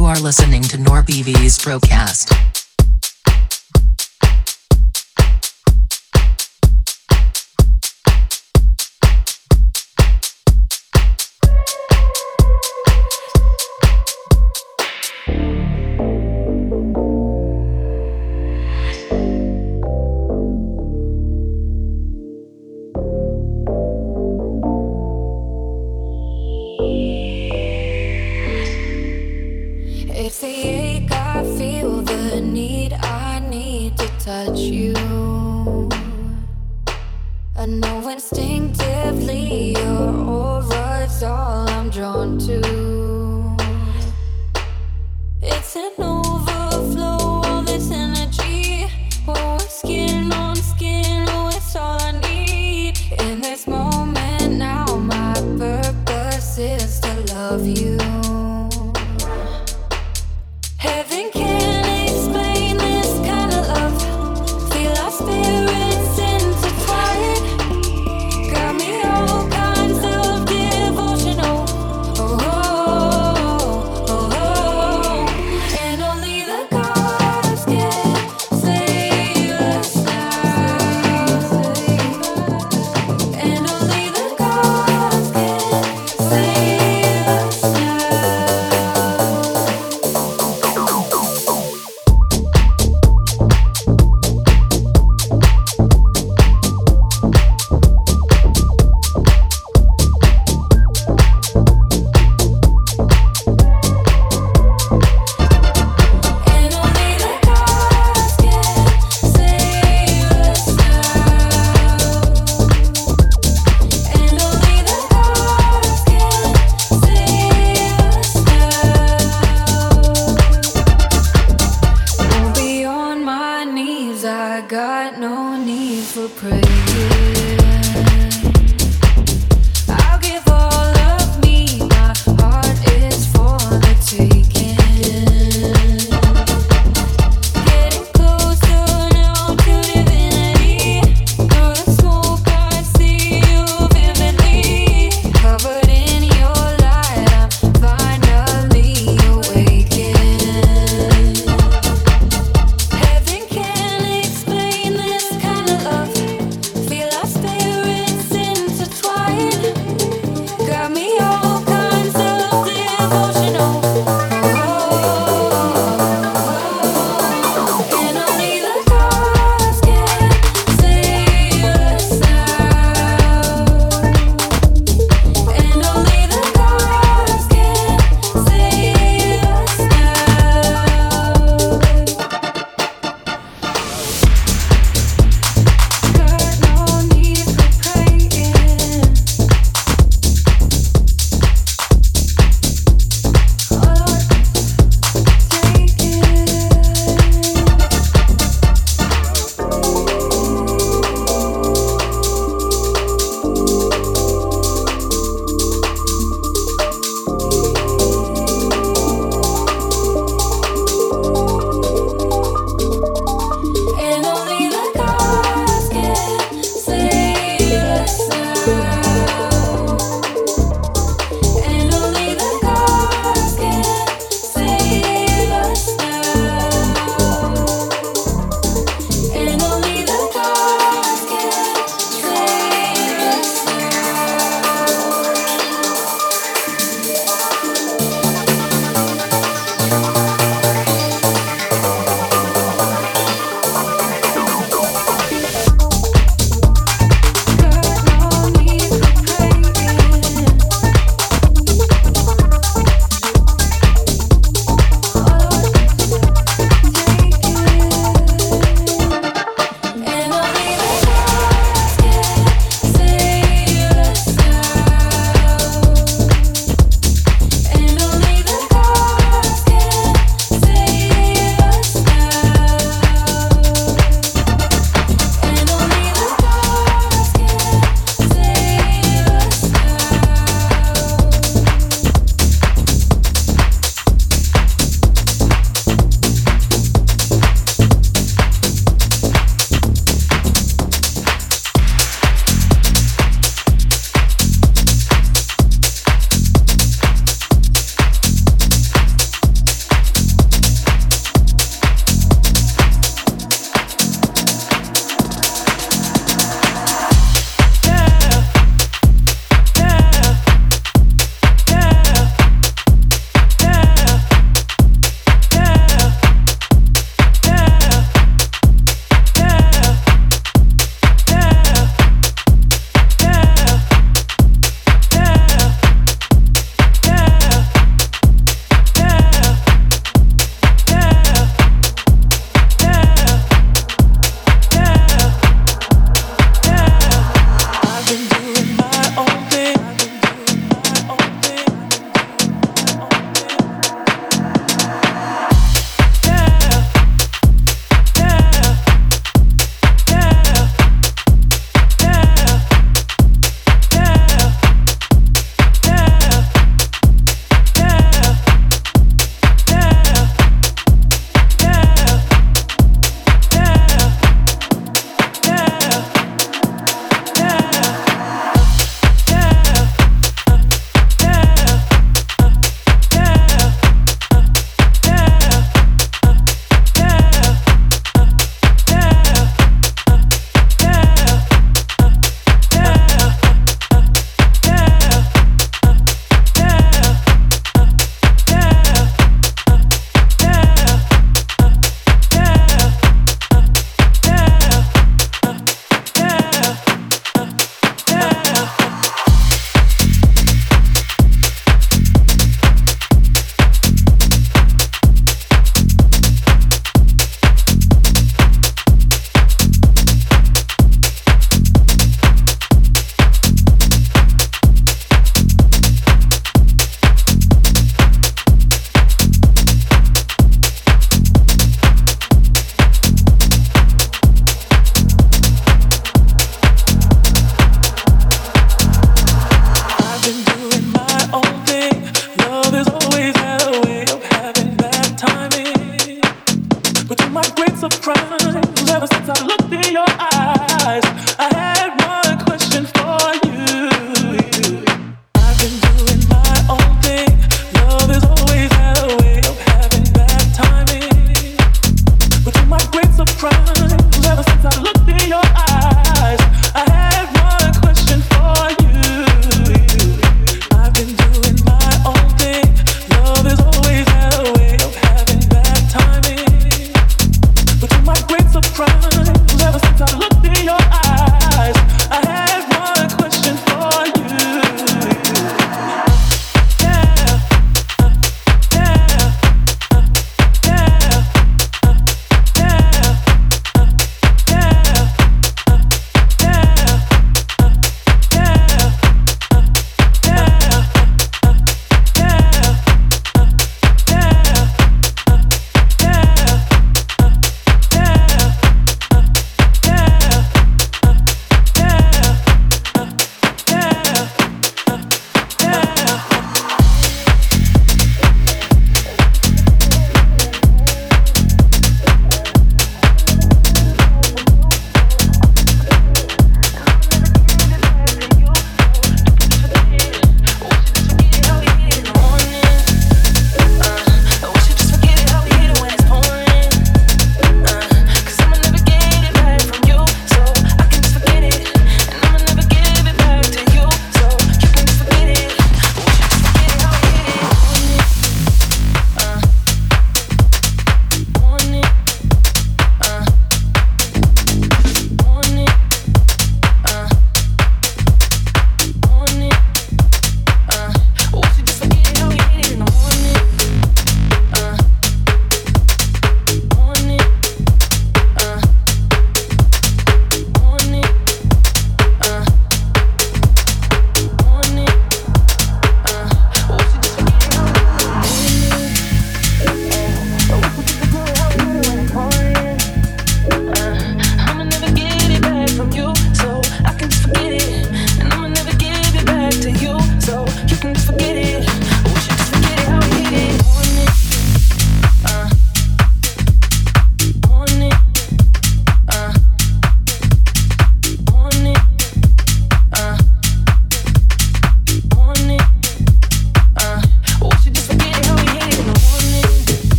You are listening to NorPV's broadcast.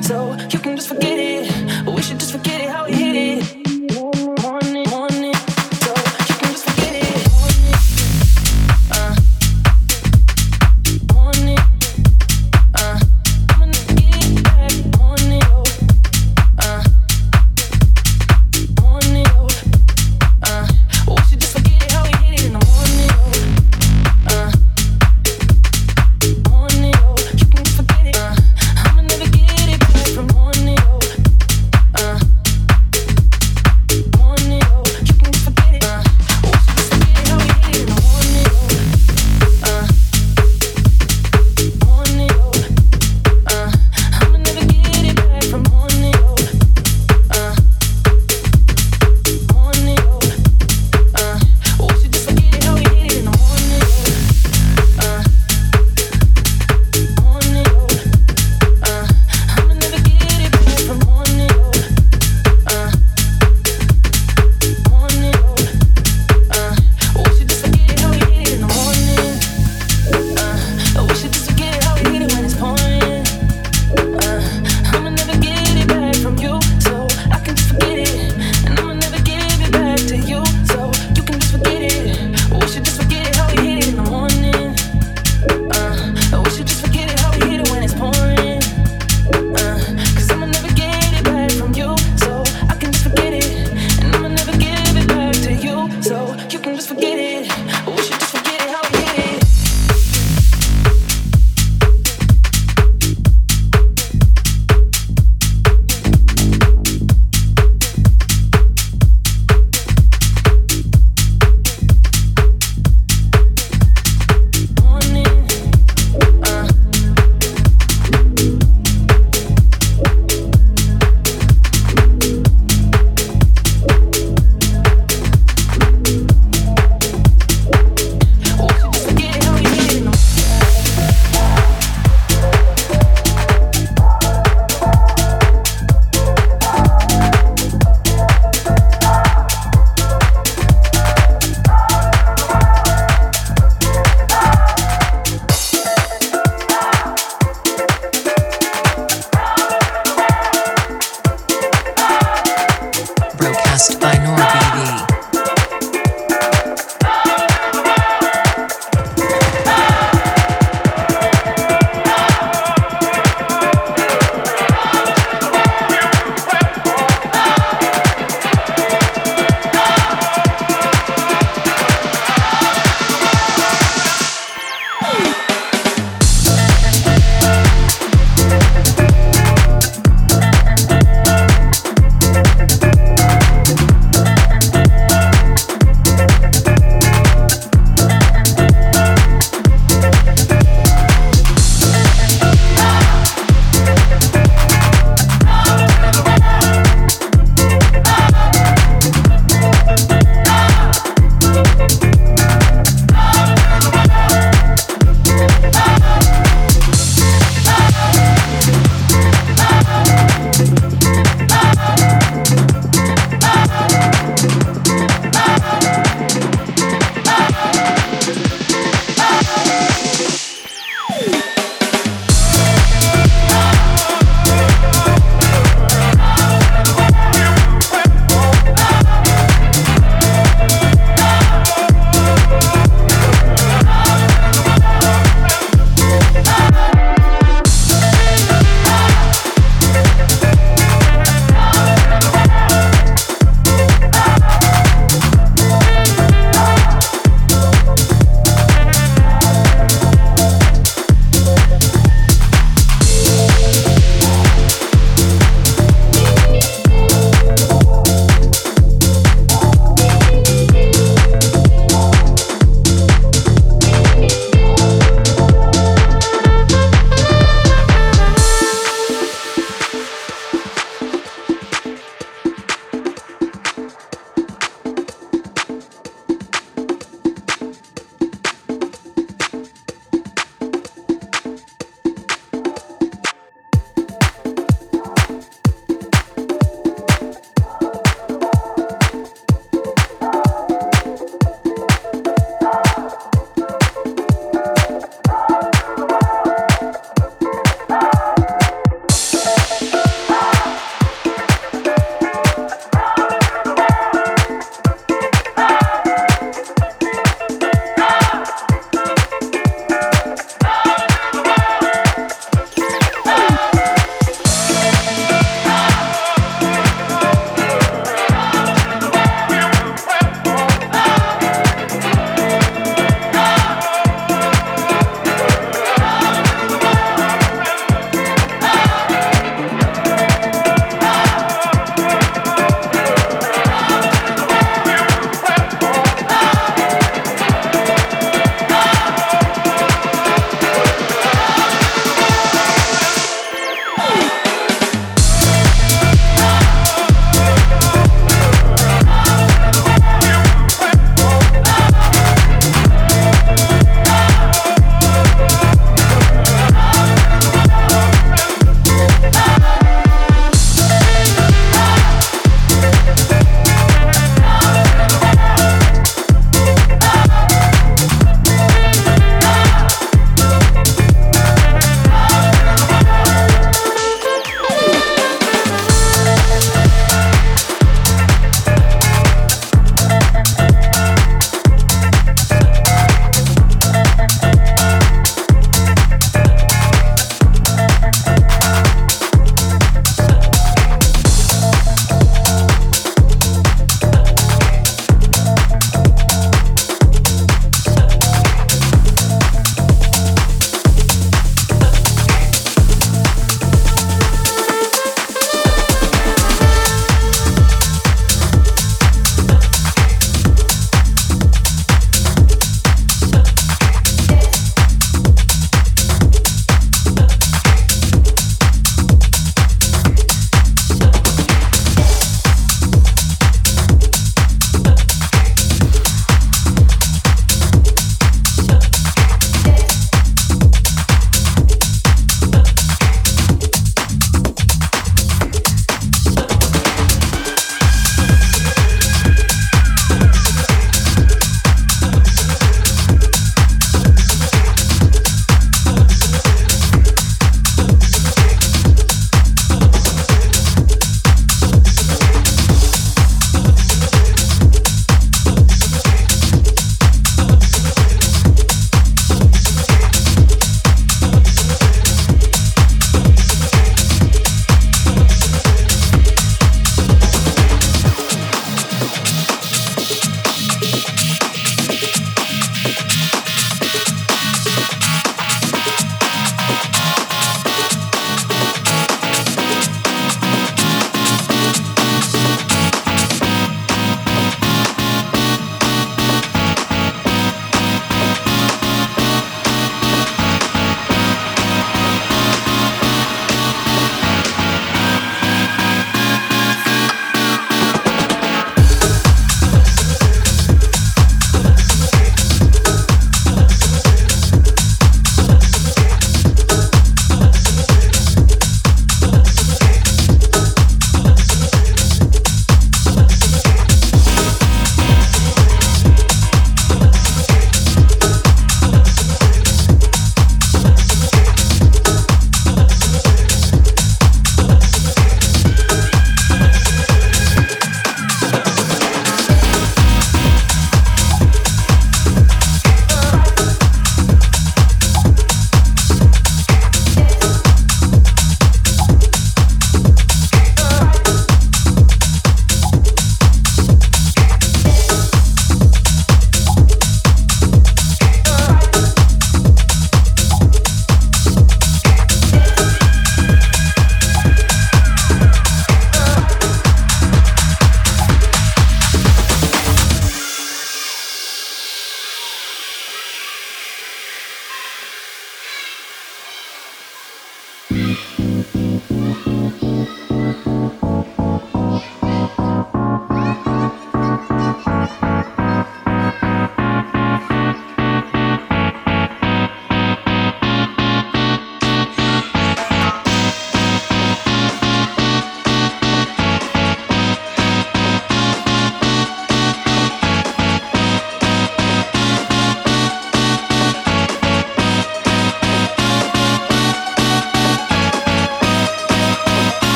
So you can just forget it.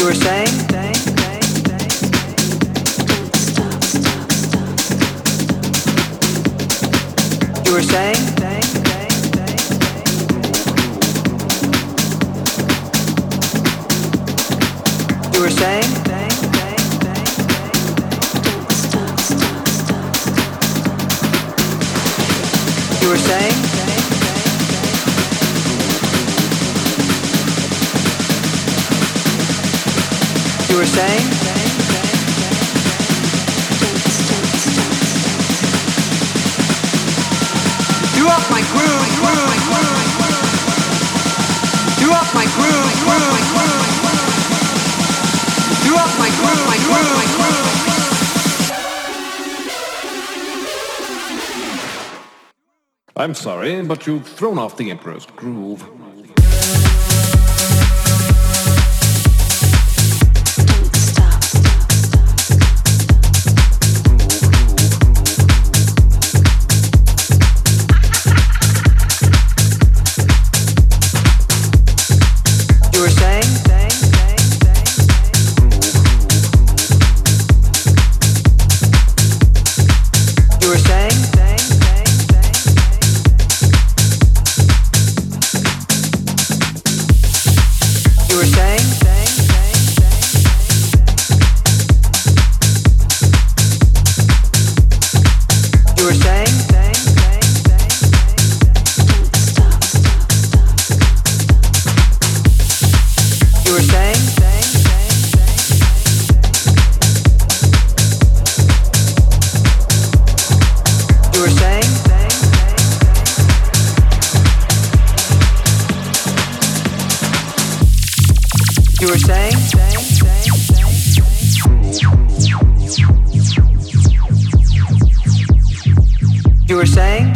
You were saying? You were saying? You were saying? You were saying? you were saying? You up my groove, groove, groove. You up my groove, groove, groove. You up my groove, my groove, groove. I'm sorry, but you've thrown off the Emperor's groove. saying?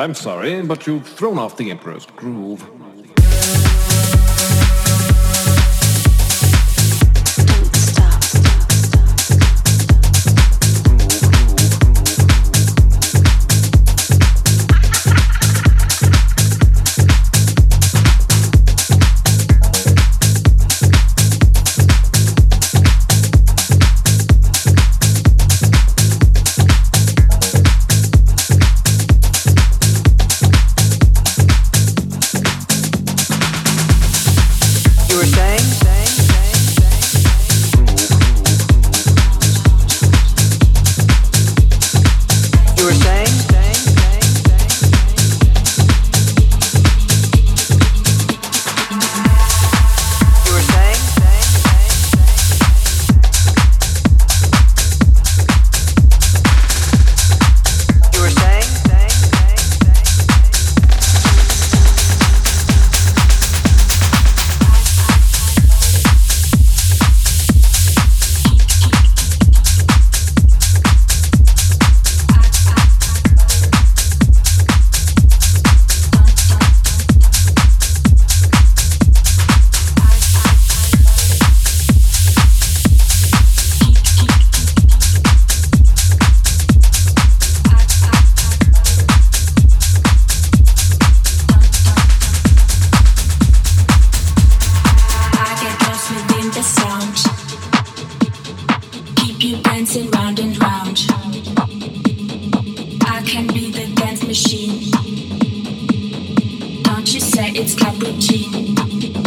I'm sorry, but you've thrown off the Emperor's groove. It's cappuccino.